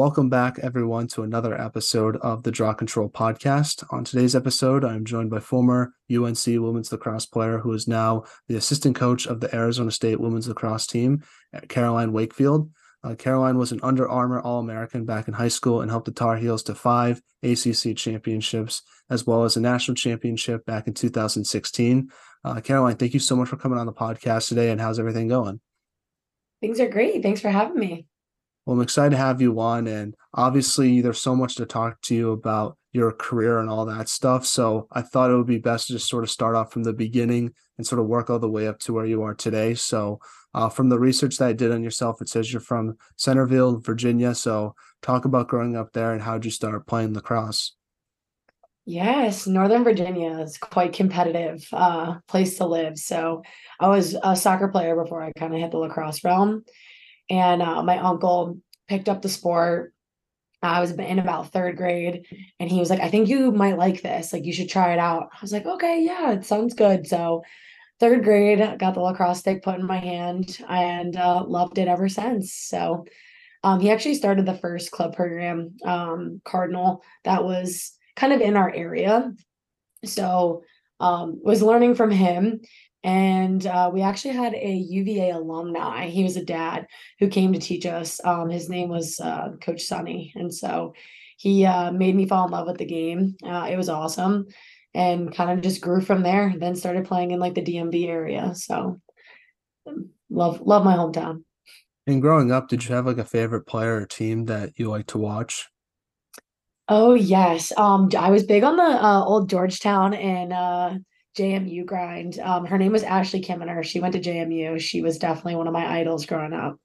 Welcome back, everyone, to another episode of the Draw Control podcast. On today's episode, I'm joined by former UNC women's lacrosse player who is now the assistant coach of the Arizona State women's lacrosse team, Caroline Wakefield. Uh, Caroline was an Under Armour All American back in high school and helped the Tar Heels to five ACC championships, as well as a national championship back in 2016. Uh, Caroline, thank you so much for coming on the podcast today. And how's everything going? Things are great. Thanks for having me. Well, I'm excited to have you on. And obviously, there's so much to talk to you about your career and all that stuff. So I thought it would be best to just sort of start off from the beginning and sort of work all the way up to where you are today. So, uh, from the research that I did on yourself, it says you're from Centreville, Virginia. So, talk about growing up there and how did you start playing lacrosse? Yes, Northern Virginia is quite competitive uh, place to live. So I was a soccer player before I kind of hit the lacrosse realm and uh, my uncle picked up the sport. I was in about third grade, and he was like, "I think you might like this. Like, you should try it out." I was like, "Okay, yeah, it sounds good." So, third grade, got the lacrosse stick put in my hand, and uh, loved it ever since. So, um, he actually started the first club program, um, Cardinal, that was kind of in our area. So, um, was learning from him and uh, we actually had a UVA alumni. He was a dad who came to teach us. Um, his name was uh, Coach Sonny, and so he uh, made me fall in love with the game. Uh, it was awesome, and kind of just grew from there. Then started playing in like the DMV area. So love love my hometown. And growing up, did you have like a favorite player or team that you like to watch? Oh yes, um, I was big on the uh, old Georgetown and uh, JMU grind. Um, her name was Ashley Kimmener. She went to JMU. She was definitely one of my idols growing up.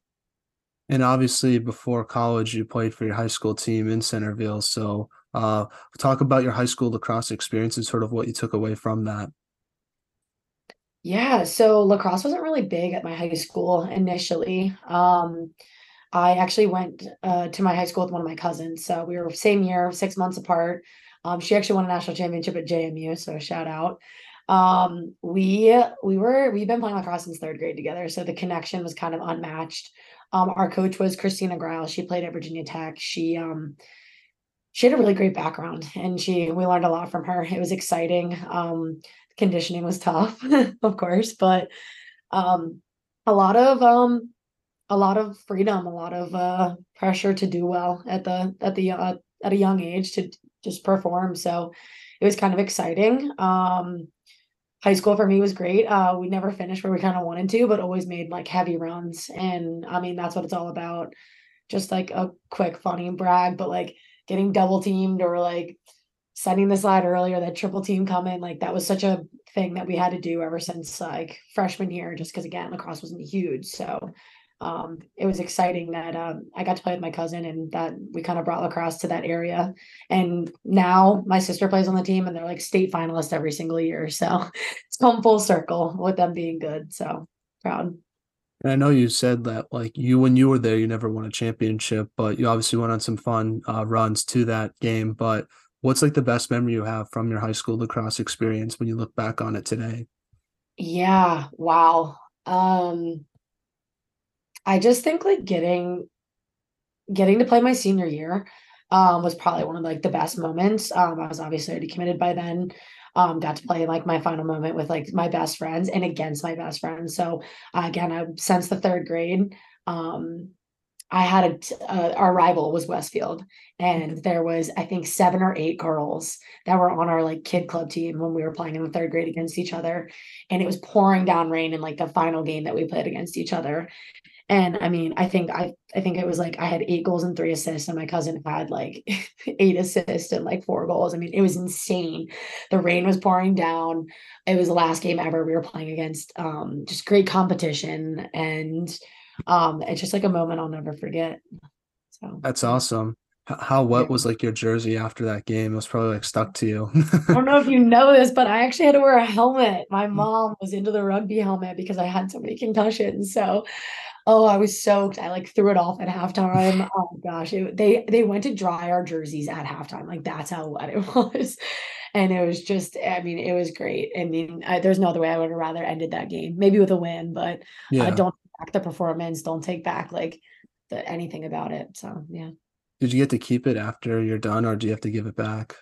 And obviously, before college, you played for your high school team in Centreville. So, uh, talk about your high school lacrosse experience and sort of what you took away from that. Yeah, so lacrosse wasn't really big at my high school initially. Um, I actually went uh, to my high school with one of my cousins. So we were same year, six months apart. Um, she actually won a national championship at JMU, so shout out. Um, we we were we've been playing lacrosse since third grade together, so the connection was kind of unmatched. Um, our coach was Christina Greil. She played at Virginia Tech. She um she had a really great background and she we learned a lot from her. It was exciting. Um conditioning was tough, of course, but um a lot of um a lot of freedom, a lot of uh pressure to do well at the at the uh, at a young age to just perform. So it was kind of exciting. Um high school for me was great. Uh, we never finished where we kind of wanted to, but always made like heavy runs. And I mean, that's what it's all about. Just like a quick, funny brag, but like getting double teamed or like setting the slide earlier, that triple team coming, like that was such a thing that we had to do ever since like freshman year, just because again, lacrosse wasn't huge. So um, it was exciting that um, I got to play with my cousin and that we kind of brought lacrosse to that area. And now my sister plays on the team and they're like state finalists every single year. So it's come full circle with them being good. So proud. And I know you said that like you when you were there, you never won a championship, but you obviously went on some fun uh, runs to that game. But what's like the best memory you have from your high school lacrosse experience when you look back on it today? Yeah. Wow. Um, I just think like getting getting to play my senior year um was probably one of like the best moments. Um I was obviously already committed by then. Um got to play like my final moment with like my best friends and against my best friends. So uh, again, I since the 3rd grade um I had a uh, our rival was Westfield, and there was I think seven or eight girls that were on our like kid club team when we were playing in the third grade against each other, and it was pouring down rain in like the final game that we played against each other, and I mean, I think I I think it was like I had eight goals and three assists, and my cousin had like eight assists and like four goals. I mean, it was insane. The rain was pouring down. It was the last game ever we were playing against. Um, just great competition, and um, it's just like a moment I'll never forget. So that's awesome. How what was like your jersey after that game? It was probably like stuck to you. I don't know if you know this, but I actually had to wear a helmet. My mm. mom was into the rugby helmet because I had so many concussions. So Oh, I was soaked. I like threw it off at halftime. Oh gosh, it, they they went to dry our jerseys at halftime. Like that's how wet it was, and it was just. I mean, it was great. I mean, I, there's no other way I would have rather ended that game. Maybe with a win, but uh, yeah. uh, don't take back the performance. Don't take back like the anything about it. So yeah. Did you get to keep it after you're done, or do you have to give it back?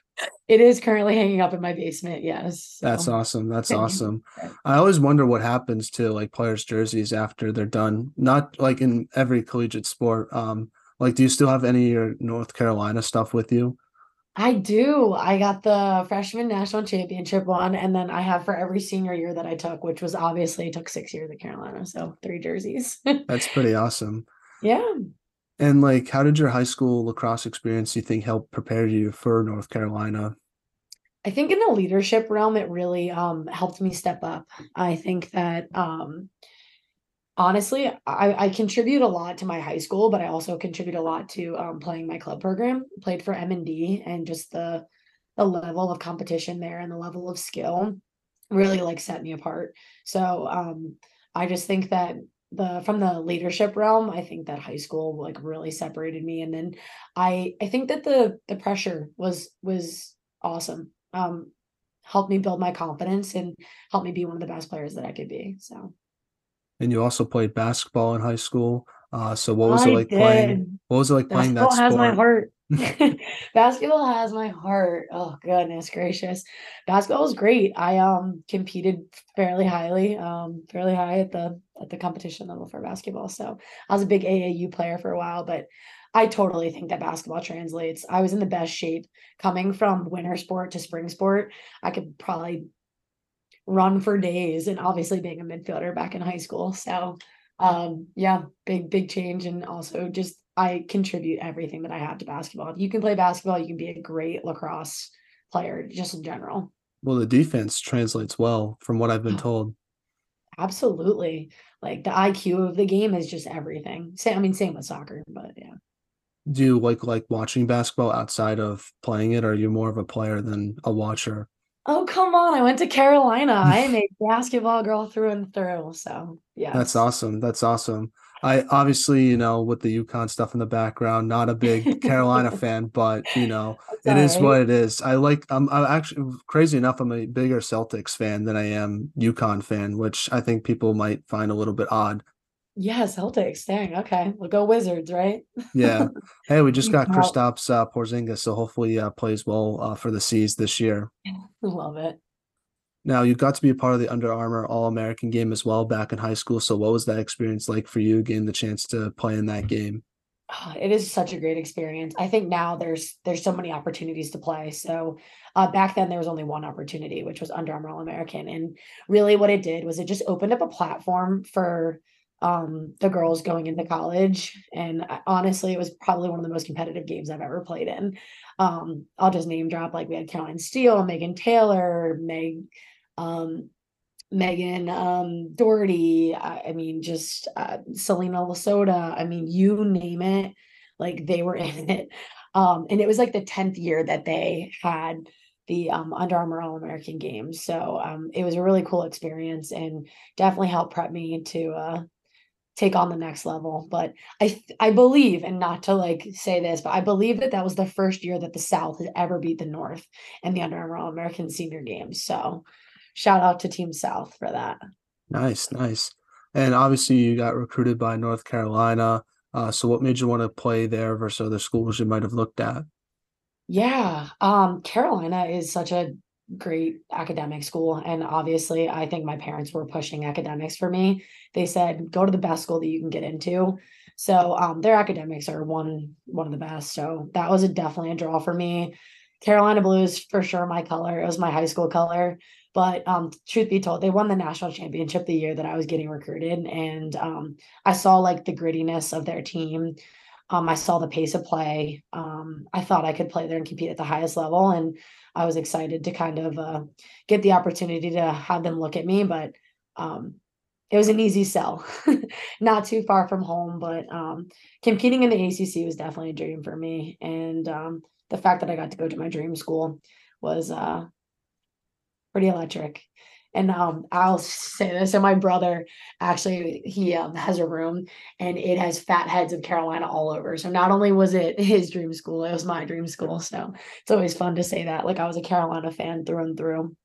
It is currently hanging up in my basement. Yes. That's awesome. That's awesome. I always wonder what happens to like players' jerseys after they're done. Not like in every collegiate sport. Um, like, do you still have any of your North Carolina stuff with you? I do. I got the freshman national championship one, and then I have for every senior year that I took, which was obviously took six years at Carolina, so three jerseys. That's pretty awesome. Yeah. And like, how did your high school lacrosse experience you think help prepare you for North Carolina? I think in the leadership realm, it really um, helped me step up. I think that um, honestly, I, I contribute a lot to my high school, but I also contribute a lot to um, playing my club program. Played for M and D, and just the the level of competition there and the level of skill really like set me apart. So um, I just think that the from the leadership realm, I think that high school like really separated me, and then I I think that the the pressure was was awesome. Um, helped me build my confidence and helped me be one of the best players that I could be. So and you also played basketball in high school. Uh, so what was I it like did. playing? What was it like playing that sport? has my heart. basketball has my heart. Oh goodness gracious. Basketball was great. I um competed fairly highly, um, fairly high at the at the competition level for basketball. So I was a big AAU player for a while, but I totally think that basketball translates. I was in the best shape coming from winter sport to spring sport. I could probably run for days and obviously being a midfielder back in high school. So um yeah, big, big change. And also just I contribute everything that I have to basketball. If you can play basketball, you can be a great lacrosse player just in general. Well, the defense translates well from what I've been told. Absolutely. Like the IQ of the game is just everything. Same, I mean, same with soccer, but yeah. Do you like like watching basketball outside of playing it? Or are you more of a player than a watcher? Oh, come on. I went to Carolina. I am a basketball girl through and through. So, yeah. That's awesome. That's awesome. I obviously, you know, with the UConn stuff in the background, not a big Carolina fan, but you know, That's it is right. what it is. I like I'm, I'm actually crazy enough, I'm a bigger Celtics fan than I am UConn fan, which I think people might find a little bit odd. Yeah, Celtics. Dang. Okay. We'll go Wizards, right? yeah. Hey, we just got Kristaps uh, Porzingis, so hopefully uh, plays well uh, for the C's this year. Love it. Now you got to be a part of the Under Armour All American game as well back in high school. So what was that experience like for you getting the chance to play in that game? Oh, it is such a great experience. I think now there's there's so many opportunities to play. So uh, back then there was only one opportunity, which was Under Armour All American, and really what it did was it just opened up a platform for um, the girls going into college. And honestly, it was probably one of the most competitive games I've ever played in. Um, I'll just name drop like we had Caroline Steele, Megan Taylor, Meg, um, Megan um, Doherty. I, I mean, just uh, Selena Lasota. I mean, you name it, like they were in it. Um, and it was like the 10th year that they had the um, Under Armour All American Games. So um, it was a really cool experience and definitely helped prep me to uh, take on the next level but i i believe and not to like say this but i believe that that was the first year that the south has ever beat the north in the under armour all american senior games so shout out to team south for that nice nice and obviously you got recruited by north carolina uh, so what made you want to play there versus other schools you might have looked at yeah um carolina is such a great academic school. And obviously, I think my parents were pushing academics for me. They said, go to the best school that you can get into. So um, their academics are one one of the best. So that was a definitely a draw for me. Carolina Blues for sure my color. It was my high school color. But um, truth be told, they won the national championship the year that I was getting recruited, and um, I saw like the grittiness of their team. Um, I saw the pace of play. Um, I thought I could play there and compete at the highest level, and I was excited to kind of uh, get the opportunity to have them look at me, but um, it was an easy sell, not too far from home. But um, competing in the ACC was definitely a dream for me, and the fact that I got to go to my dream school was uh, pretty electric. And um i'll say this and my brother actually he um, has a room and it has fat heads of carolina all over. So not only was it his dream school it was my dream school. So it's always fun to say that. Like i was a carolina fan through and through.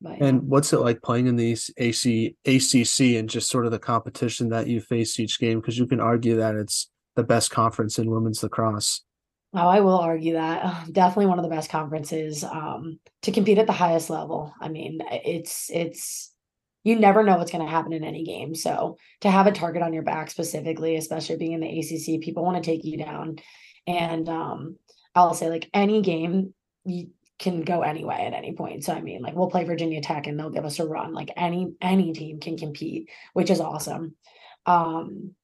But, and what's it like playing in these AC ACC and just sort of the competition that you face each game? Because you can argue that it's the best conference in women's lacrosse. Oh, I will argue that definitely one of the best conferences um, to compete at the highest level. I mean, it's it's you never know what's going to happen in any game. So to have a target on your back specifically, especially being in the ACC, people want to take you down. And um, I'll say like any game you can go anyway at any point. So I mean, like we'll play Virginia Tech and they'll give us a run. Like any any team can compete, which is awesome. Um,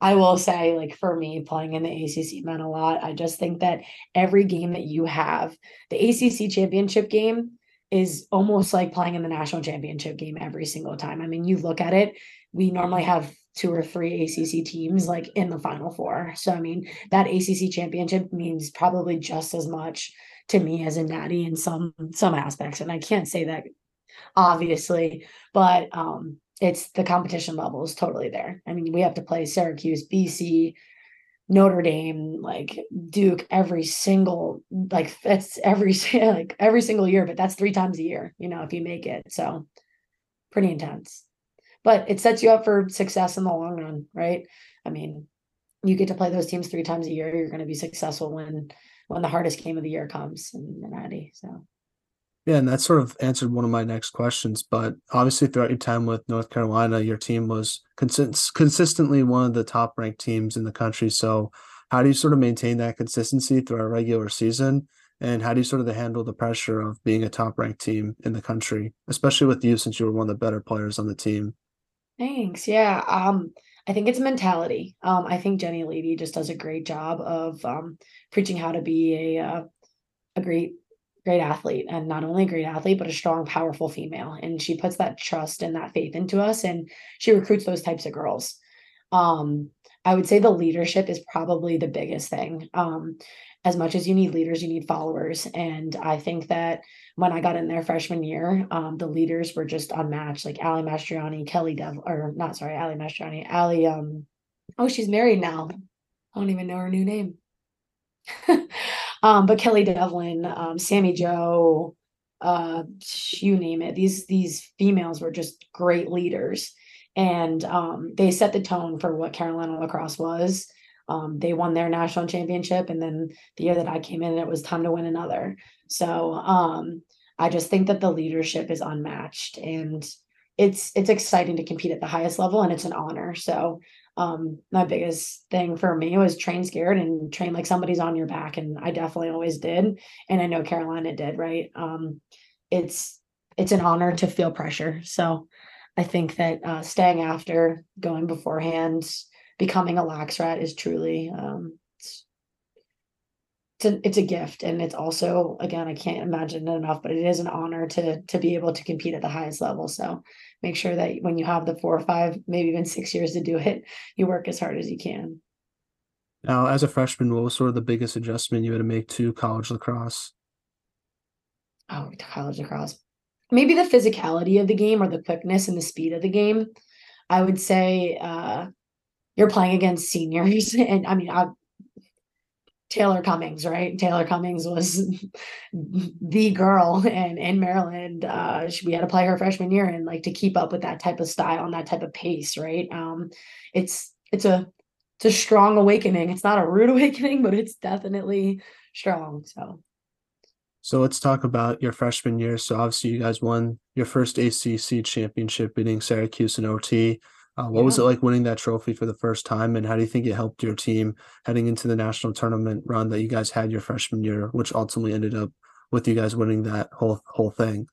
I will say, like for me, playing in the ACC meant a lot. I just think that every game that you have, the ACC championship game is almost like playing in the national championship game every single time. I mean, you look at it, we normally have two or three ACC teams like in the final four. So, I mean, that ACC championship means probably just as much to me as a natty in some some aspects. And I can't say that obviously, but um it's the competition level is totally there. I mean, we have to play Syracuse, BC, Notre Dame, like Duke every single like that's every like every single year, but that's three times a year, you know, if you make it. So pretty intense. But it sets you up for success in the long run, right? I mean, you get to play those teams three times a year, you're going to be successful when when the hardest game of the year comes in Natty. So yeah, and that sort of answered one of my next questions. But obviously, throughout your time with North Carolina, your team was consist- consistently one of the top ranked teams in the country. So, how do you sort of maintain that consistency through a regular season? And how do you sort of handle the pressure of being a top ranked team in the country, especially with you since you were one of the better players on the team? Thanks. Yeah. Um, I think it's mentality. Um, I think Jenny Levy just does a great job of um, preaching how to be a uh, a great great athlete and not only a great athlete but a strong powerful female. And she puts that trust and that faith into us and she recruits those types of girls. Um i would say the leadership is probably the biggest thing. Um as much as you need leaders you need followers. And i think that when i got in there freshman year um the leaders were just unmatched. Like ali mastriani kelly dev or not sorry ali mastriani ali um oh she's married now. I don't even know her new name Um, but Kelly Devlin, um, Sammy Joe, uh, you name it. These these females were just great leaders, and um, they set the tone for what Carolina lacrosse was. Um, they won their national championship, and then the year that I came in, it was time to win another. So um, I just think that the leadership is unmatched, and it's it's exciting to compete at the highest level, and it's an honor. So um my biggest thing for me was train scared and train like somebody's on your back and i definitely always did and i know carolina did right? Um it's it's an honor to feel pressure. So i think that uh staying after going beforehand becoming a lax rat is truly um it's, it's a, it's a gift and it's also again i can't imagine it enough but it is an honor to to be able to compete at the highest level. So make sure that when you have the four or five, maybe even six years to do it, you work as hard as you can. Now, as a freshman, what was sort of the biggest adjustment you had to make to college lacrosse? Oh, college lacrosse. Maybe the physicality of the game or the quickness and the speed of the game. I would say uh, you're playing against seniors. And I mean, I, Taylor Cummings, right? Taylor Cummings was the girl in in Maryland. Uh, she, we had to play her freshman year, and like to keep up with that type of style and that type of pace, right? Um, it's it's a it's a strong awakening. It's not a rude awakening, but it's definitely strong. So, so let's talk about your freshman year. So obviously, you guys won your first ACC championship, beating Syracuse and OT. Uh, what yeah. was it like winning that trophy for the first time, and how do you think it helped your team heading into the national tournament run that you guys had your freshman year, which ultimately ended up with you guys winning that whole whole thing?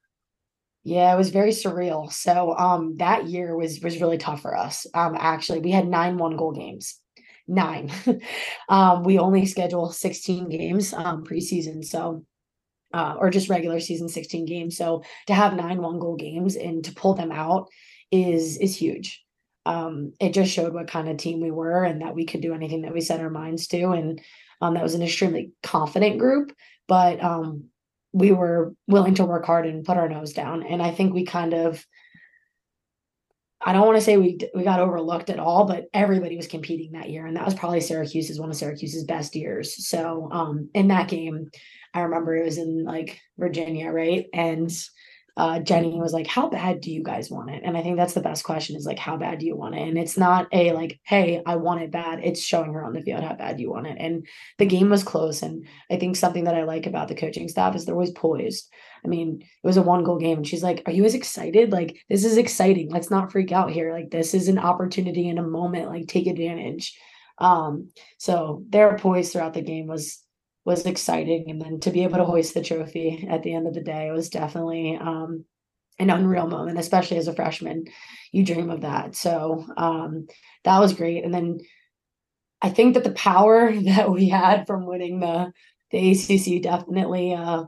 Yeah, it was very surreal. So um that year was was really tough for us. Um actually we had nine one goal games. Nine. um we only schedule 16 games um preseason. So uh, or just regular season 16 games. So to have nine one goal games and to pull them out is is huge um, it just showed what kind of team we were and that we could do anything that we set our minds to. And um, that was an extremely confident group, but um, we were willing to work hard and put our nose down. And I think we kind of, I don't want to say we we got overlooked at all, but everybody was competing that year, and that was probably Syracuse's one of Syracuse's best years. So um, in that game, I remember it was in like Virginia, right? And uh, Jenny was like, How bad do you guys want it? And I think that's the best question is like, How bad do you want it? And it's not a like, Hey, I want it bad. It's showing her on the field how bad you want it. And the game was close. And I think something that I like about the coaching staff is they're always poised. I mean, it was a one goal game. And she's like, Are you as excited? Like, this is exciting. Let's not freak out here. Like, this is an opportunity in a moment. Like, take advantage. Um, so their poise throughout the game was was exciting. And then to be able to hoist the trophy at the end of the day was definitely um, an unreal moment, especially as a freshman. You dream of that. So um, that was great. And then I think that the power that we had from winning the the ACC definitely uh,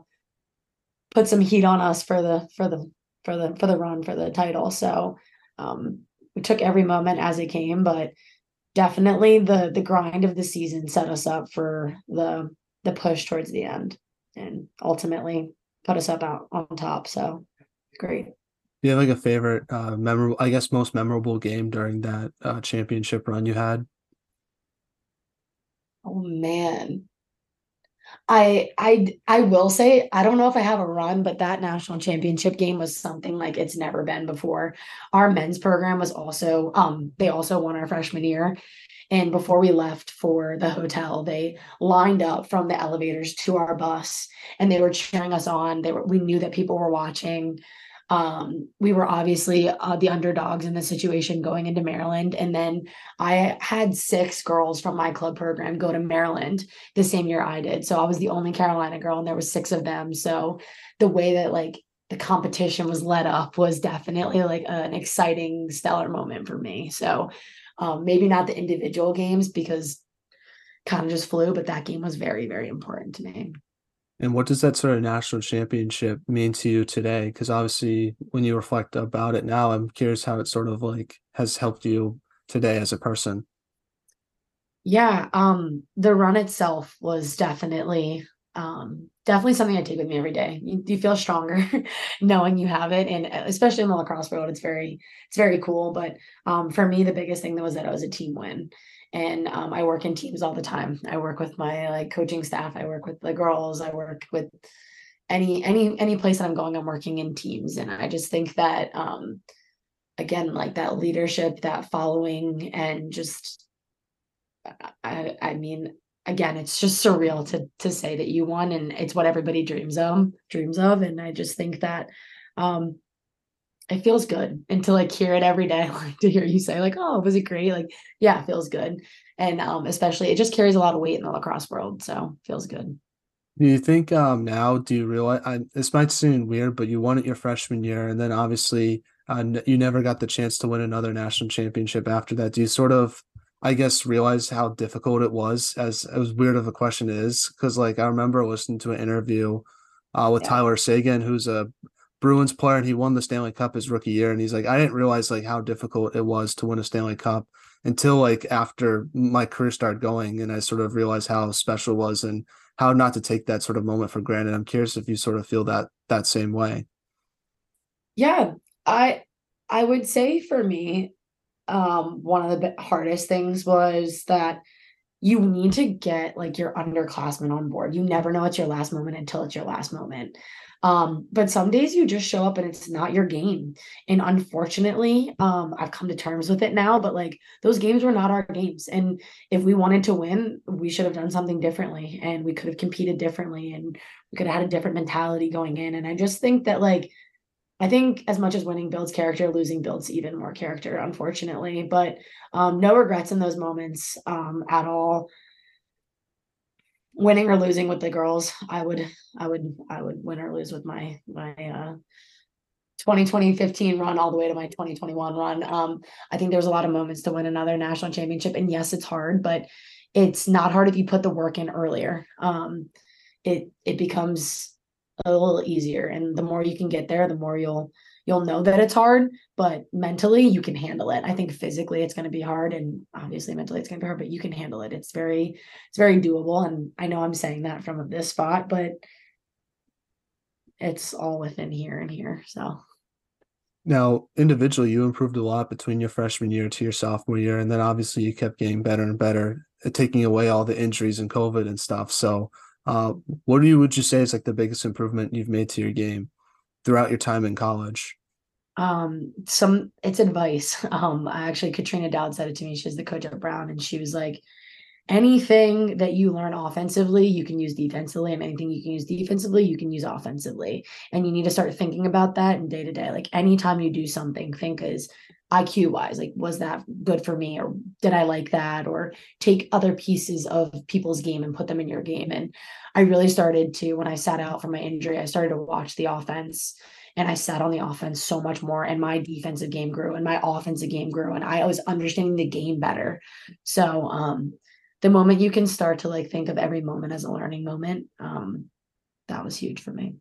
put some heat on us for the for the for the for the run for the title. So um, we took every moment as it came, but definitely the the grind of the season set us up for the the push towards the end and ultimately put us up out on top. So great. Do you have like a favorite uh memorable I guess most memorable game during that uh championship run you had? Oh man. I I I will say I don't know if I have a run, but that national championship game was something like it's never been before. Our men's program was also um they also won our freshman year and before we left for the hotel, they lined up from the elevators to our bus and they were cheering us on. They were, we knew that people were watching. Um, we were obviously uh, the underdogs in the situation going into Maryland. And then I had six girls from my club program go to Maryland the same year I did. So I was the only Carolina girl and there was six of them. So the way that like the competition was led up was definitely like an exciting stellar moment for me. So um, maybe not the individual games because kind of just flew, but that game was very, very important to me. And what does that sort of national championship mean to you today? Because obviously, when you reflect about it now, I'm curious how it sort of like has helped you today as a person. Yeah, um, the run itself was definitely um, definitely something I take with me every day. You, you feel stronger knowing you have it, and uh, especially in the lacrosse world, it's very it's very cool. But um, for me, the biggest thing that was that it was a team win, and um, I work in teams all the time. I work with my like coaching staff. I work with the girls. I work with any any any place that I'm going. I'm working in teams, and I just think that um, again, like that leadership, that following, and just I I mean again, it's just surreal to to say that you won and it's what everybody dreams of dreams of. And I just think that um it feels good and to like hear it every day, like to hear you say, like, oh, was it great? Like, yeah, it feels good. And um, especially it just carries a lot of weight in the lacrosse world. So feels good. Do you think um now do you realize I, this might seem weird, but you won it your freshman year, and then obviously uh, you never got the chance to win another national championship after that. Do you sort of I guess realize how difficult it was as as weird of a question is because like I remember listening to an interview uh, with yeah. Tyler Seguin who's a Bruins player and he won the Stanley Cup his rookie year and he's like I didn't realize like how difficult it was to win a Stanley Cup until like after my career started going and I sort of realized how special it was and how not to take that sort of moment for granted. I'm curious if you sort of feel that that same way. Yeah, I I would say for me um, one of the hardest things was that you need to get like your underclassmen on board. You never know it's your last moment until it's your last moment. Um, but some days you just show up and it's not your game. And unfortunately, um, I've come to terms with it now, but like those games were not our games. And if we wanted to win, we should have done something differently and we could have competed differently and we could have had a different mentality going in. And I just think that like I think as much as winning builds character, losing builds even more character, unfortunately. But um, no regrets in those moments um, at all. Winning or losing with the girls, I would, I would, I would win or lose with my my uh, 2020 15 run all the way to my 2021 run. Um, I think there's a lot of moments to win another national championship, and yes, it's hard, but it's not hard if you put the work in earlier. Um, it it becomes a little easier and the more you can get there the more you'll you'll know that it's hard but mentally you can handle it. I think physically it's going to be hard and obviously mentally it's going to be hard but you can handle it. It's very it's very doable and i know i'm saying that from this spot but it's all within here and here so. Now individually you improved a lot between your freshman year to your sophomore year and then obviously you kept getting better and better taking away all the injuries and covid and stuff so uh, what do you would you say is like the biggest improvement you've made to your game throughout your time in college? Um, some it's advice. Um, I actually Katrina Dowd said it to me. She's the coach at Brown, and she was like, anything that you learn offensively, you can use defensively, and anything you can use defensively, you can use offensively. And you need to start thinking about that in day to day. Like anytime you do something, think is IQ wise, like was that good for me, or did I like that, or take other pieces of people's game and put them in your game. And I really started to when I sat out from my injury, I started to watch the offense and I sat on the offense so much more and my defensive game grew and my offensive game grew and I was understanding the game better. So um the moment you can start to like think of every moment as a learning moment, um, that was huge for me.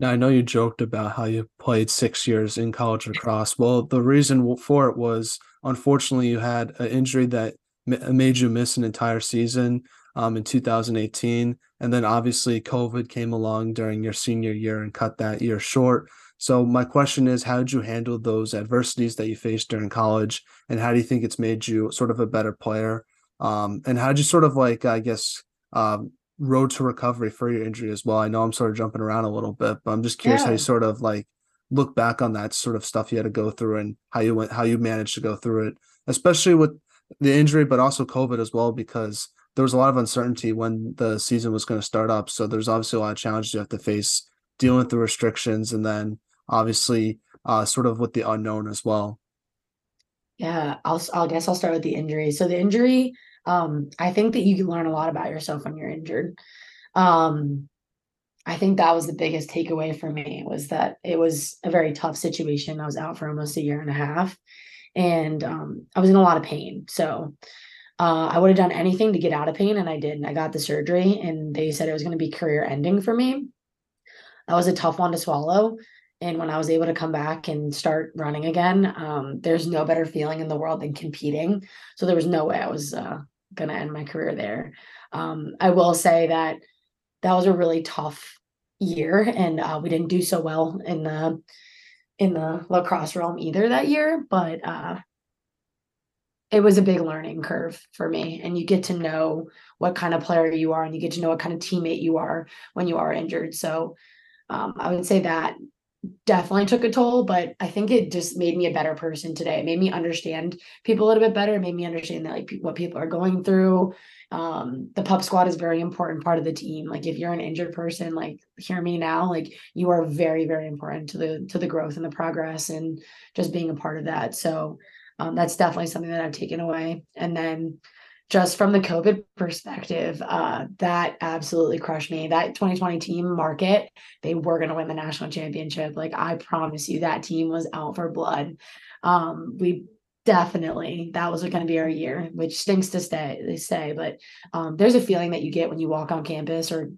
Now I know you joked about how you played six years in college lacrosse. Well, the reason for it was unfortunately you had an injury that made you miss an entire season um, in 2018, and then obviously COVID came along during your senior year and cut that year short. So my question is, how did you handle those adversities that you faced during college, and how do you think it's made you sort of a better player um, and how did you sort of like, I guess, um, road to recovery for your injury as well? I know I'm sort of jumping around a little bit, but I'm just curious yeah. how you sort of like look back on that sort of stuff you had to go through and how you went, how you managed to go through it, especially with the injury, but also COVID as well, because there was a lot of uncertainty when the season was going to start up. So there's obviously a lot of challenges you have to face dealing with the restrictions and then obviously uh, sort of with the unknown as well. Yeah, I'll I guess I'll start with the injury. So the injury um, I think that you can learn a lot about yourself when you're injured. Um, I think that was the biggest takeaway for me was that it was a very tough situation. I was out for almost a year and a half, and um, I was in a lot of pain. So uh, I would have done anything to get out of pain, and I didn't. I got the surgery, and they said it was going to be career ending for me. That was a tough one to swallow. And when I was able to come back and start running again, um, there's no better feeling in the world than competing. So there was no way I was uh, going to end my career there. Um, I will say that that was a really tough year, and uh, we didn't do so well in the in the lacrosse realm either that year. But uh, it was a big learning curve for me, and you get to know what kind of player you are, and you get to know what kind of teammate you are when you are injured. So um, I would say that definitely took a toll, but I think it just made me a better person today. It made me understand people a little bit better. It made me understand that like what people are going through. Um, the pup squad is very important part of the team. Like if you're an injured person, like hear me now, like you are very, very important to the to the growth and the progress and just being a part of that. So um, that's definitely something that I've taken away. And then just from the COVID perspective, uh, that absolutely crushed me. That 2020 team market, they were going to win the national championship. Like I promise you, that team was out for blood. Um, we definitely that was going to be our year, which stinks to stay. They say, but um, there's a feeling that you get when you walk on campus or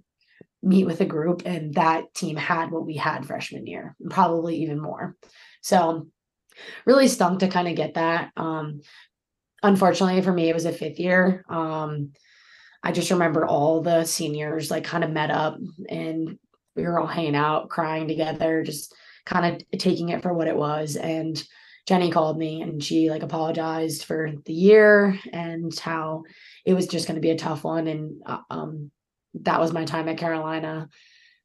meet with a group, and that team had what we had freshman year, probably even more. So really stunk to kind of get that. Um, unfortunately for me, it was a fifth year. Um, I just remember all the seniors like kind of met up and we were all hanging out, crying together, just kind of taking it for what it was. And Jenny called me and she like apologized for the year and how it was just going to be a tough one. And uh, um, that was my time at Carolina.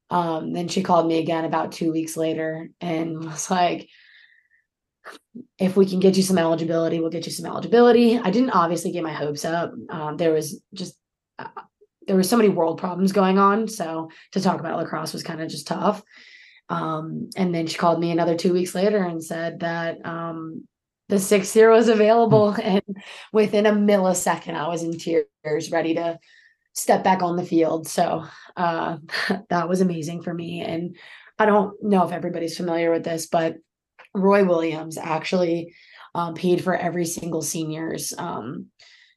Um, then she called me again about two weeks later and was like, if we can get you some eligibility, we'll get you some eligibility. I didn't obviously get my hopes up. Um, there was just uh, there was so many world problems going on, so to talk about lacrosse was kind of just tough. Um, and then she called me another two weeks later and said that um, the six year was available, hmm. and within a millisecond, I was in tears, ready to step back on the field. So uh, that was amazing for me. And I don't know if everybody's familiar with this, but Roy Williams actually um, paid for every single senior's um,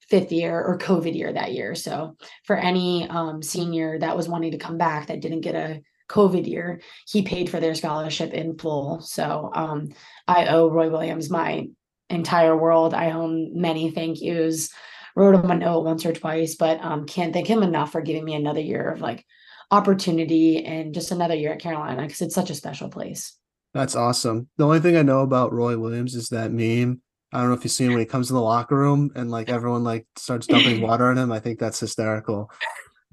fifth year or COVID year that year. So for any um, senior that was wanting to come back that didn't get a COVID year, he paid for their scholarship in full. So um, I owe Roy Williams my entire world. I owe him many thank yous. Wrote him a note once or twice, but um, can't thank him enough for giving me another year of like opportunity and just another year at Carolina because it's such a special place. That's awesome. The only thing I know about Roy Williams is that meme. I don't know if you've seen when he comes in the locker room and like everyone like starts dumping water on him. I think that's hysterical.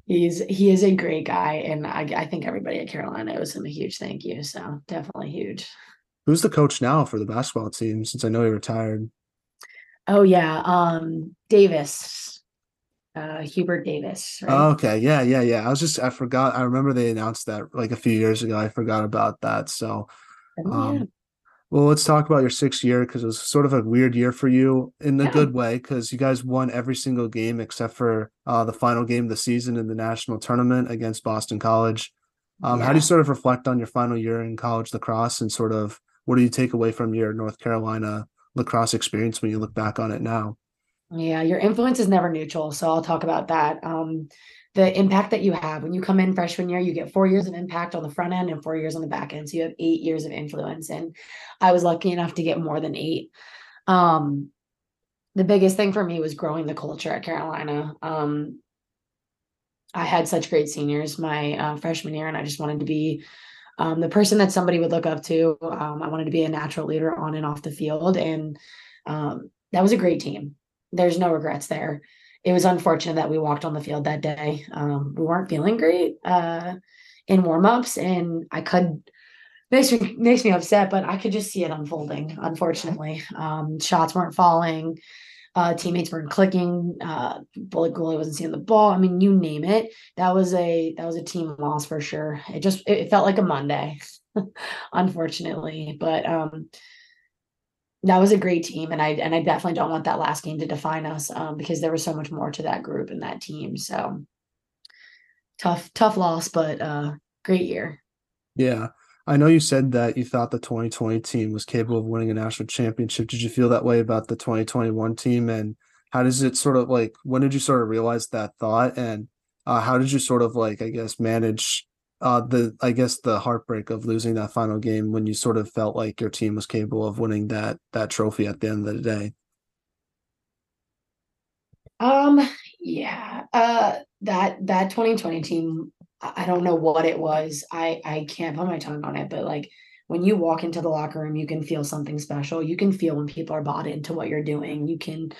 He's he is a great guy, and I I think everybody at Carolina owes him a huge thank you. So definitely huge. Who's the coach now for the basketball team? Since I know he retired. Oh yeah, um, Davis, uh, Hubert Davis. Right? Oh, okay, yeah, yeah, yeah. I was just I forgot. I remember they announced that like a few years ago. I forgot about that. So, Oh, um, yeah. well, let's talk about your sixth year because it was sort of a weird year for you in a Yeah. good way because you guys won every single game except for uh, the final game of the season in the national tournament against Boston College. Um, How do you sort of reflect on your final year in college lacrosse and sort of what do you take away from your North Carolina lacrosse experience when you look back on it now? Yeah, your influence is never neutral. So I'll talk about that. Um, the impact that you have when you come in freshman year, you get four years of impact on the front end and four years on the back end. So you have eight years of influence. And I was lucky enough to get more than eight. Um, the biggest thing for me was growing the culture at Carolina. Um, I had such great seniors my uh, freshman year, and I just wanted to be um, the person that somebody would look up to. Um, I wanted to be a natural leader on and off the field, and um, that was a great team. There's no regrets there. It was unfortunate that we walked on the field that day. Um, we weren't feeling great uh, in warmups, and I could makes me makes me upset, but I could just see it unfolding. Unfortunately, um, shots weren't falling. Uh, teammates weren't clicking. Uh, bullet goalie wasn't seeing the ball. I mean, you name it. That was a that was a team loss for sure. It just it, felt like a Monday, unfortunately. But um, that was a great team, and I and I definitely don't want that last game to define us um, because there was so much more to that group and that team. So tough tough loss, but uh, great year. Yeah. I know you said that you thought the 2020 team was capable of winning a national championship. Did you feel that way about the 2021 team? And how does it sort of like, when did you sort of realize that thought? And uh, how did you sort of like, I guess, manage uh, the, I guess, the heartbreak of losing that final game when you sort of felt like your team was capable of winning that, that trophy at the end of the day? Um, yeah, uh, that that 2020 team, I don't know what it was. I I can't put my tongue on it, but like when you walk into the locker room, you can feel something special. You can feel when people are bought into what you're doing. You can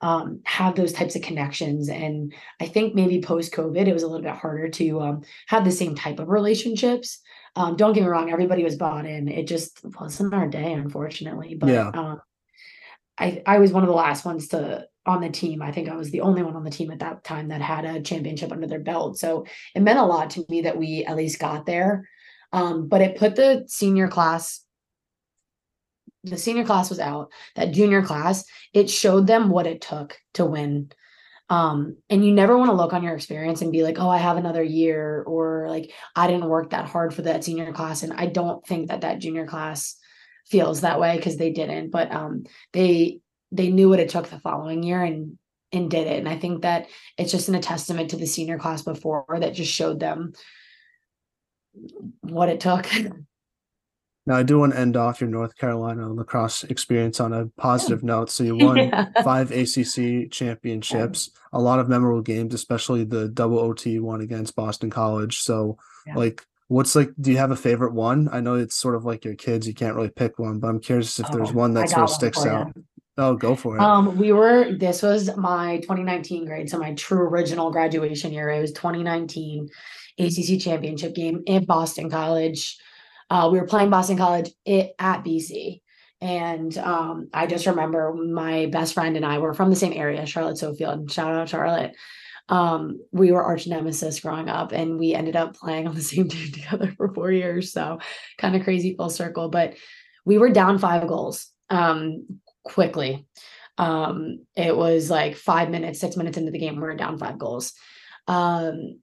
um have those types of connections. And I think maybe post COVID, it was a little bit harder to um have the same type of relationships. Um, don't get me wrong, everybody was bought in. It just wasn't our day, unfortunately. But Yeah. um I I was one of the last ones to on the team. I think I was the only one on the team at that time that had a championship under their belt. So it meant a lot to me that we at least got there. Um, but it put the senior class, the senior class was out, that junior class, it showed them what it took to win. Um, and you never want to look on your experience and be like, oh, I have another year, or like, I didn't work that hard for that senior class. And I don't think that that junior class feels that way because they didn't, but um, they they knew what it took the following year and and did it. And I think that it's just an a testament to the senior class before that just showed them what it took. Now, I do want to end off your North Carolina lacrosse experience on a positive note. So you won Yeah. five ACC championships, a lot of memorable games, especially the double OT one against Boston College. So, Yeah. like, what's like, do you have a favorite one? I know it's sort of like your kids, you can't really pick one, but I'm curious if there's one that sort of sticks for you. out. Oh, go for it. Um, we were this was my 2019 grade, so my true original graduation year. It was 2019 ACC championship game in Boston College. Uh, we were playing Boston College it, at BC. And um, I just remember my best friend and I were from the same area, Charlotte Sofield. Shout out Charlotte. Um, we were arch nemesis growing up, and we ended up playing on the same team together for four years. So kind of crazy full circle. But we were down five goals um, quickly. Um, it was like five minutes, six minutes into the game, we were down five goals. Um,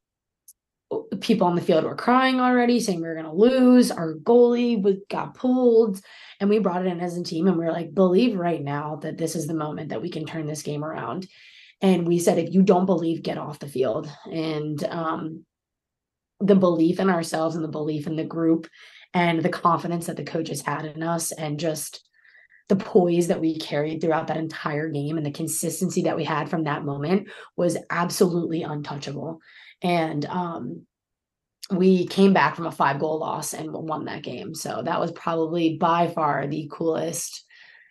people on the field were crying already, saying we were going to lose. Our goalie was, got pulled, and we brought it in as a team. And we are like, believe right now that this is the moment that we can turn this game around. And we said, if you don't believe, get off the field. And um, the belief in ourselves and the belief in the group and the confidence that the coaches had in us and just the poise that we carried throughout that entire game and the consistency that we had from that moment was absolutely untouchable. And um, we came back from a five goal loss and won that game. So that was probably by far the coolest,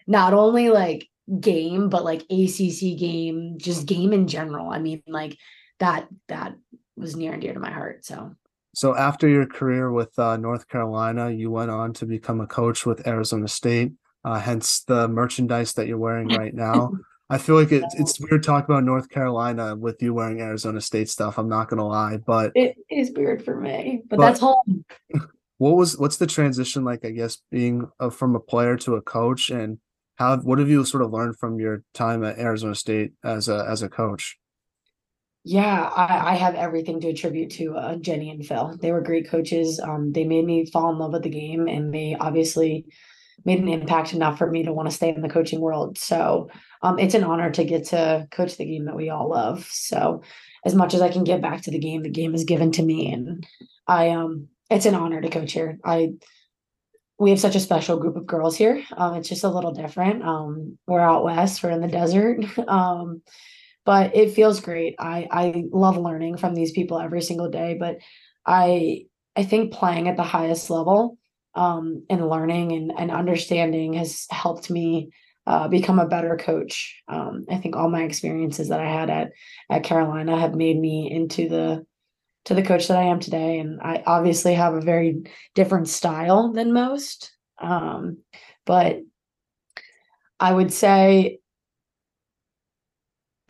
not only like game, but like ACC game, just game in general. I mean, like that, that was near and dear to my heart. So so after your career with uh, North Carolina, you went on to become a coach with Arizona State, uh, hence the merchandise that you're wearing right now. I feel like it's it's weird talking about North Carolina with you wearing Arizona State stuff. I'm not gonna lie, but it is weird for me. But, but that's home. What was what's the transition like? I guess being a, from a player to a coach, and how what have you sort of learned from your time at Arizona State as a as a coach? Yeah, I, I have everything to attribute to uh, Jenny and Phil. They were great coaches. Um, they made me fall in love with the game, and they obviously made an impact enough for me to want to stay in the coaching world. So um, it's an honor to get to coach the game that we all love. So as much as I can give back to the game, the game is given to me, and I um, it's an honor to coach here. I we have such a special group of girls here. Um, it's just a little different. Um, we're out west, we're in the desert. um, but it feels great. I I love learning from these people every single day, but I I think playing at the highest level um, and learning and, and understanding has helped me uh, become a better coach. Um, I think all my experiences that I had at at Carolina have made me into the to the coach that I am today, and I obviously have a very different style than most. Um, but I would say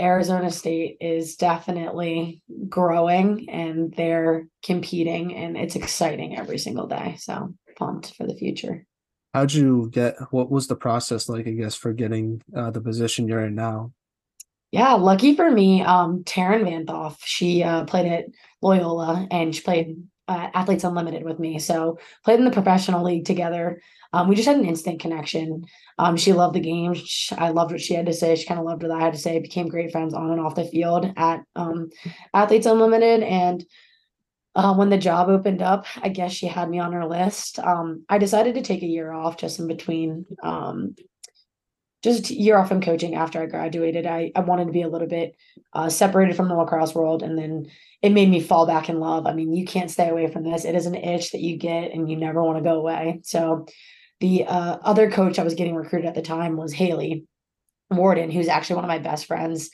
Arizona State is definitely growing and they're competing and it's exciting every single day. So pumped for the future. How'd you get what was the process like, I guess, for getting uh, the position you're in now? Yeah, lucky for me, um, Taryn Vanthof, she uh, played at Loyola and she played uh, Athletes Unlimited with me. So played in the professional league together. Um, we just had an instant connection. Um, she loved the game. She, I loved what she had to say. She kind of loved what I had to say. Became great friends on and off the field at um, Athletes Unlimited. And uh, when the job opened up, I guess she had me on her list. Um, I decided to take a year off just in between um, just year off from coaching after I graduated. I, I wanted to be a little bit uh, separated from the lacrosse world. And then it made me fall back in love. I mean, you can't stay away from this. It is an itch that you get and you never want to go away. So the uh, other coach I was getting recruited at the time was Haley Warden, who's actually one of my best friends.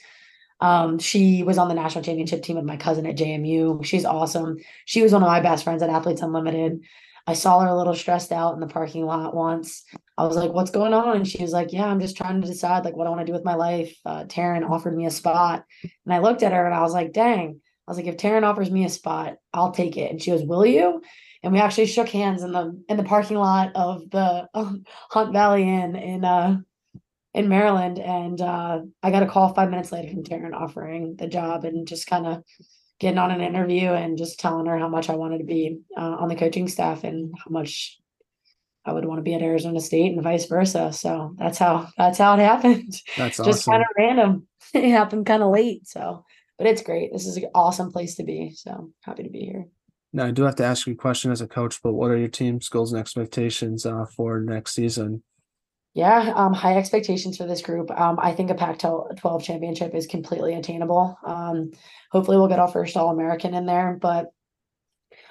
Um, she was on the national championship team with my cousin at JMU. She's awesome. She was one of my best friends at Athletes Unlimited. I saw her a little stressed out in the parking lot once. I was like, "What's going on?" And she was like, "Yeah, I'm just trying to decide like what I want to do with my life." Uh, Taryn offered me a spot, and I looked at her and I was like, "Dang!" I was like, "If Taryn offers me a spot, I'll take it." And she goes, "Will you?" And we actually shook hands in the in the parking lot of the Hunt Valley Inn in uh in Maryland, and uh, I got a call five minutes later from Taryn offering the job, and just kind of getting on an interview and just telling her how much I wanted to be uh, on the coaching staff and how much I would want to be at Arizona State and vice versa. So that's how that's how it happened. That's just awesome. kind of random. it happened kind of late. So, but it's great. This is an awesome place to be. So happy to be here. Now I do have to ask you a question as a coach, but what are your team's goals and expectations uh, for next season? Yeah, um, high expectations for this group. Um, I think a Pac-12 championship is completely attainable. Um, hopefully, we'll get our first All-American in there, but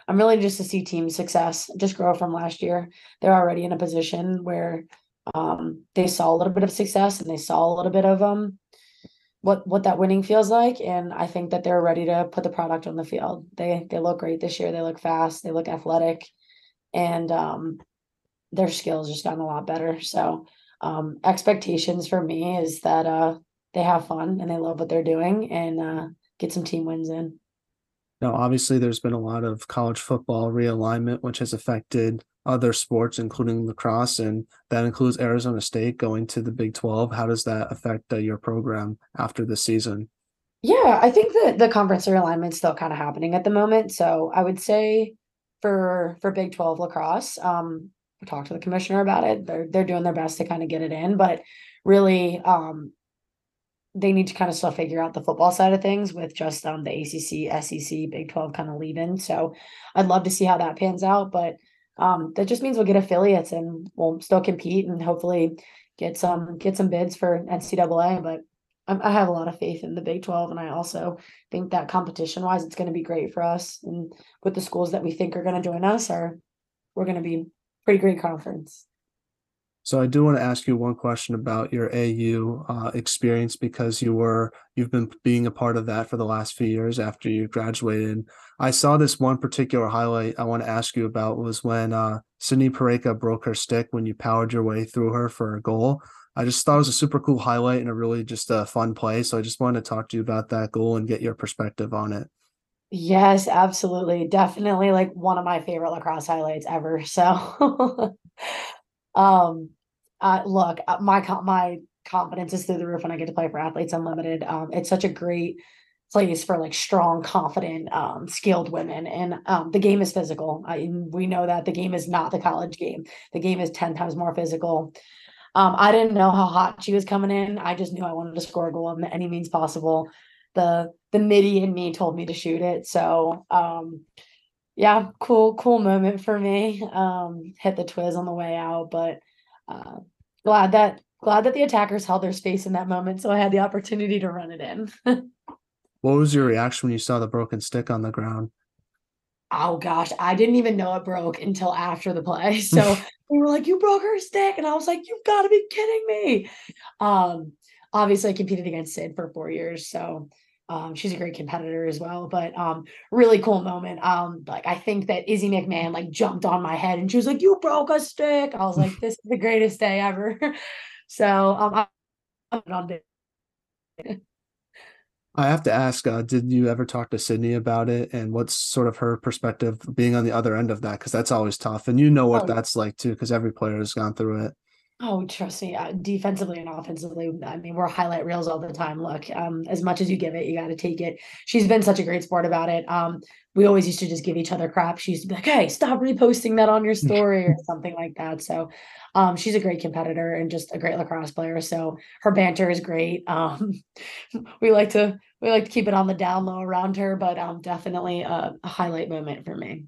I'm really just to see team success just grow from last year. They're already in a position where um, they saw a little bit of success and they saw a little bit of um what what that winning feels like, and I think that they're ready to put the product on the field. They they look great this year. They look fast. They look athletic, and um, their skills just gotten a lot better. So um, expectations for me is that uh, they have fun and they love what they're doing and uh, get some team wins in. Now, obviously, there's been a lot of college football realignment, which has affected other sports, including lacrosse, and that includes Arizona State going to the Big 12. How does that affect uh, your program after the season? Yeah, I think that the conference realignment is still kind of happening at the moment. So I would say for for Big 12 lacrosse, um, talk to the commissioner about it. They're they're doing their best to kind of get it in, but really um they need to kind of still figure out the football side of things with just um the ACC, SEC, Big 12 kind of leaving. So I'd love to see how that pans out, but um that just means we'll get affiliates and we'll still compete and hopefully get some get some bids for NCAA, but I have a lot of faith in the Big 12, and I also think that competition wise, it's going to be great for us. And with the schools that we think are going to join us, are we're going to be pretty great conference. So I do want to ask you one question about your AU uh, experience because you were you've been being a part of that for the last few years after you graduated. I saw this one particular highlight I want to ask you about was when uh, Sydney Pirreca broke her stick when you powered your way through her for a goal. I just thought it was a super cool highlight and a really just a fun play. So I just wanted to talk to you about that goal and get your perspective on it. Yes, absolutely. Definitely like one of my favorite lacrosse highlights ever. So um uh look, my my confidence is through the roof when I get to play for Athletes Unlimited. Um it's such a great place for like strong, confident, um, skilled women. And um, the game is physical. I, we know that the game is not the college game. The game is 10 times more physical. Um, I didn't know how hot she was coming in. I just knew I wanted to score a goal in any means possible. The the middie in me told me to shoot it. So um, yeah, cool, cool moment for me. Um, hit the twiz on the way out, but uh, glad that glad that the attackers held their space in that moment. So I had the opportunity to run it in. what was your reaction when you saw the broken stick on the ground? oh gosh, I didn't even know it broke until after the play. So we were like, you broke her stick. And I was like, you've got to be kidding me. Um, obviously I competed against Sid for four years. So um, she's a great competitor as well, but um, really cool moment. Um, like I think that Izzy McMahon like jumped on my head and she was like, "You broke a stick." I was like, "This is the greatest day ever." so um, it. I have to ask, uh, did you ever talk to Sydney about it and what's sort of her perspective being on the other end of that? Because that's always tough. And you know what oh. that's like too, because every player has gone through it. Oh, trust me, uh, defensively and offensively. I mean, we're highlight reels all the time. Look, um, as much as you give it, you got to take it. She's been such a great sport about it. Um, we always used to just give each other crap. She used to be like, "Hey, stop reposting that on your story" or something like that. So, um, she's a great competitor and just a great lacrosse player. So her banter is great. Um, we like to we like to keep it on the down low around her, but um, definitely a, a highlight moment for me.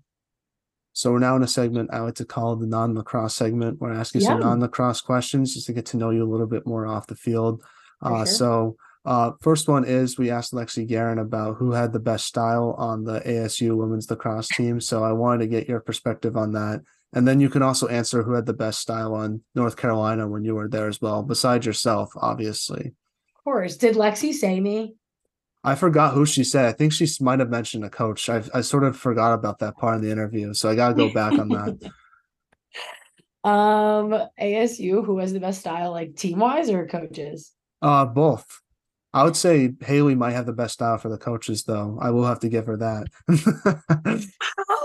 So we're now in a segment I like to call the non-lacrosse segment, where I ask you yeah. some non-lacrosse questions just to get to know you a little bit more off the field. Uh, sure. So uh, first one is we asked Lexi Guerin about who had the best style on the ASU women's lacrosse team. So I wanted to get your perspective on that. And then you can also answer who had the best style on North Carolina when you were there as well, besides yourself, obviously. Of course. Did Lexi say me? I forgot who she said. I think she might have mentioned a coach. I I sort of forgot about that part in the interview, so I got to go back on that. Um, ASU, who has the best style, like team wise or coaches? Uh, both. I would say Haley might have the best style for the coaches, though. I will have to give her that.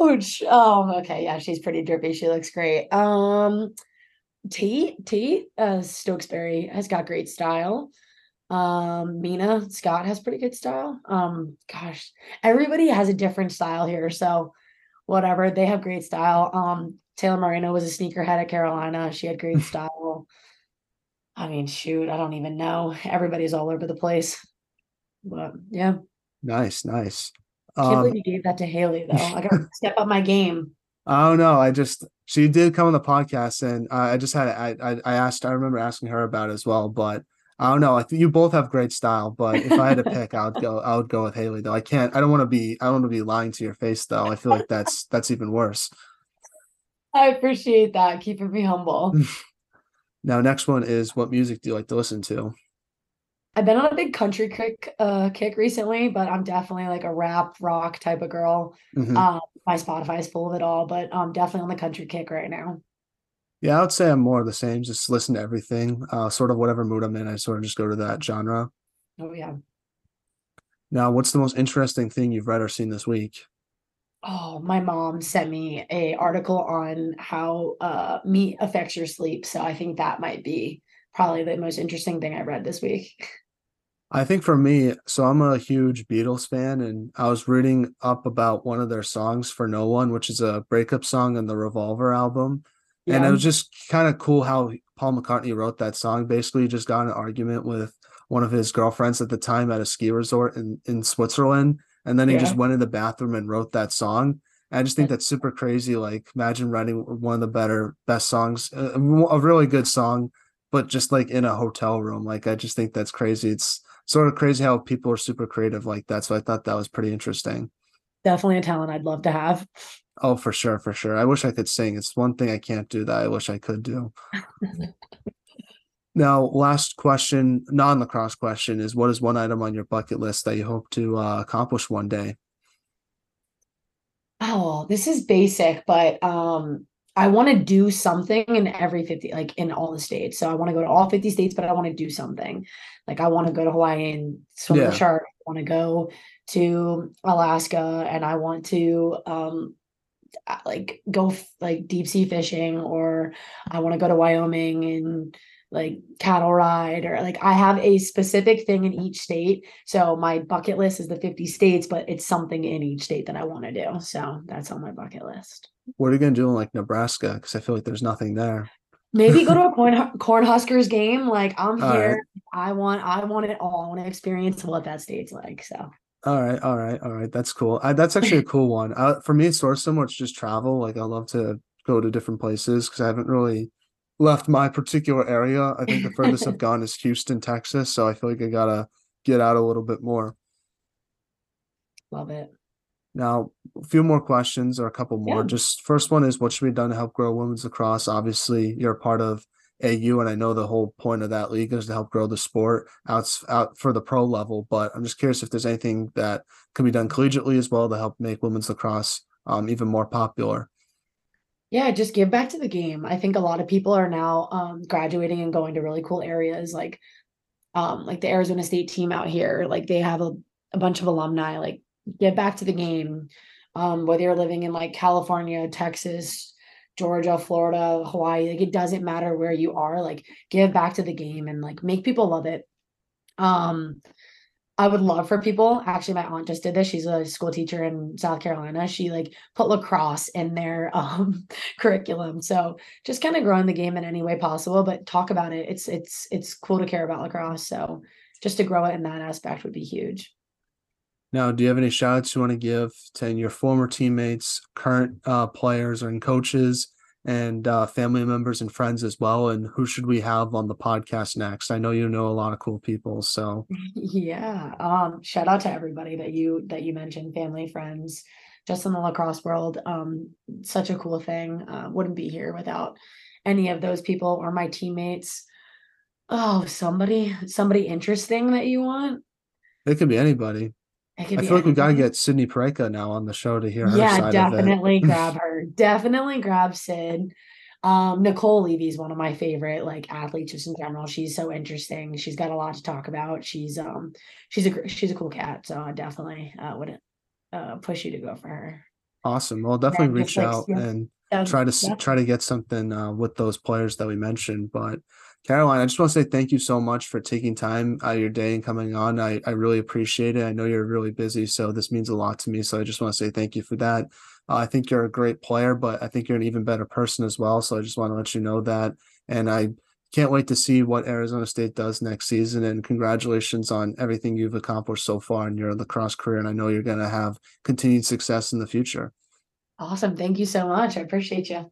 Ouch. Oh, okay. Yeah, she's pretty drippy. She looks great. Um, Tate, Tate, uh, Stokesbury has got great style. Um, Mina Scott has pretty good style. Um, gosh, everybody has a different style here. So whatever, they have great style. Um, Taylor Moreno was a sneakerhead at Carolina. She had great style. I mean, shoot, I don't even know. Everybody's all over the place. But yeah. Nice, nice. I can't um, believe you gave that to Haley though. I gotta step up my game. I don't know. I just she did come on the podcast and I just had I, I I asked I remember asking her about it as well, but I don't know. I think you both have great style, but if I had to pick, I would go. I would go with Haley though. I can't. I don't want to be. I don't want to be lying to your face though. I feel like that's that's even worse. I appreciate that. Keeping me humble. now, next one is what music do you like to listen to? I've been on a big country kick uh kick recently, but I'm definitely like a rap rock type of girl. Mm-hmm. Um, my Spotify is full of it all, but I'm definitely on the country kick right now. Yeah, I would say I'm more of the same. Just listen to everything. Uh, sort of whatever mood I'm in, I sort of just go to that genre. Oh yeah. Now, what's the most interesting thing you've read or seen this week? Oh, my mom sent me a article on how uh, meat affects your sleep. So I think that might be probably the most interesting thing I read this week. I think for me, so I'm a huge Beatles fan, and I was reading up about one of their songs for No One, which is a breakup song in the Revolver album. Yeah. And it was just kind of cool how Paul McCartney wrote that song. Basically, just got an argument with one of his girlfriends at the time at a ski resort in, in Switzerland. And then he yeah. just went in the bathroom and wrote that song. And I just think that's super crazy. Like, imagine writing one of the better, best songs, uh, a, a really good song, but just like in a hotel room. Like, I just think that's crazy. It's sort of crazy how people are super creative like that. So I thought that was pretty interesting. Definitely a talent I'd love to have. Oh, for sure, for sure. I wish I could sing. It's one thing I can't do that I wish I could do. Now, last question, non lacrosse question is what is one item on your bucket list that you hope to uh, accomplish one day? Oh, this is basic, but um I want to do something in every 50, like in all the states. So I want to go to all 50 states, but I want to do something. Like I want to go to Hawaii and swim Yeah. the shark. I want to go to Alaska and I want to um Uh, like go f- like deep sea fishing or I want to go to Wyoming and like cattle ride or like I have a specific thing in each state. So my bucket list is the 50 states, but it's something in each state that I want to do. So that's on my bucket list. What are you gonna do in like Nebraska? Because I feel like there's nothing there. Maybe go to a corn Cornhuskers game. Like I'm All here. right. I want I want it all. I want to experience what that state's like. So All right, all right, all right. That's cool. I, that's actually a cool one. Uh, for me, it's sort of similar. It's just travel. Like I love to go to different places because I haven't really left my particular area. I think the furthest I've gone is Houston, Texas. So I feel like I gotta get out a little bit more. love it. Now, a few more questions or a couple more. Yeah. Just first one is what should be done to help grow women's lacrosse? Obviously, you're a part of AU, and I know the whole point of that league is to help grow the sport out out for the pro level. But I'm just curious if there's anything that can be done collegiately as well to help make women's lacrosse um, even more popular. Yeah, just give back to the game. I think a lot of people are now um graduating and going to really cool areas like um like the Arizona State team out here. Like they have a, a bunch of alumni. Like get back to the game. Um, whether you're living in like California, Texas, Georgia, Florida, Hawaii, like it doesn't matter where you are, like give back to the game and like make people love it. Um I would love for people. Actually, my aunt just did this. She's a school teacher in South Carolina. She like put lacrosse in their um curriculum. So just kind of growing the game in any way possible, but talk about it. It's it's it's cool to care about lacrosse. So just to grow it in that aspect would be huge. Now, do you have any shout outs you want to give to your former teammates, current uh, players and coaches, and uh, family members and friends as well? And who should we have on the podcast next? I know you know a lot of cool people, so Yeah. Um, shout out to everybody that you that you mentioned, family, friends, just in the lacrosse world. Um, such a cool thing. Uh, wouldn't be here without any of those people or my teammates. Oh, somebody, somebody interesting that you want. it could be anybody. I feel like we got to get Sydney Pirreca now on the show to hear her Yeah, side of it. definitely grab her. Definitely grab Sid. Um, Nicole Levy is one of my favorite like athletes just in general. She's so interesting. She's got a lot to talk about. She's um she's a she's a cool cat. So I definitely uh would uh push you to go for her. Awesome. Well, definitely reach like, out yeah. and Try to yeah. try to get something uh, with those players that we mentioned. But Caroline, I just want to say thank you so much for taking time out of your day and coming on. I, I really appreciate it. I know you're really busy, so this means a lot to me. So I just want to say thank you for that. Uh, I think you're a great player, but I think you're an even better person as well. So I just want to let you know that. And I can't wait to see what Arizona State does next season. And congratulations on everything you've accomplished so far in your lacrosse career. And I know you're going to have continued success in the future. Awesome. Thank you so much. I appreciate you.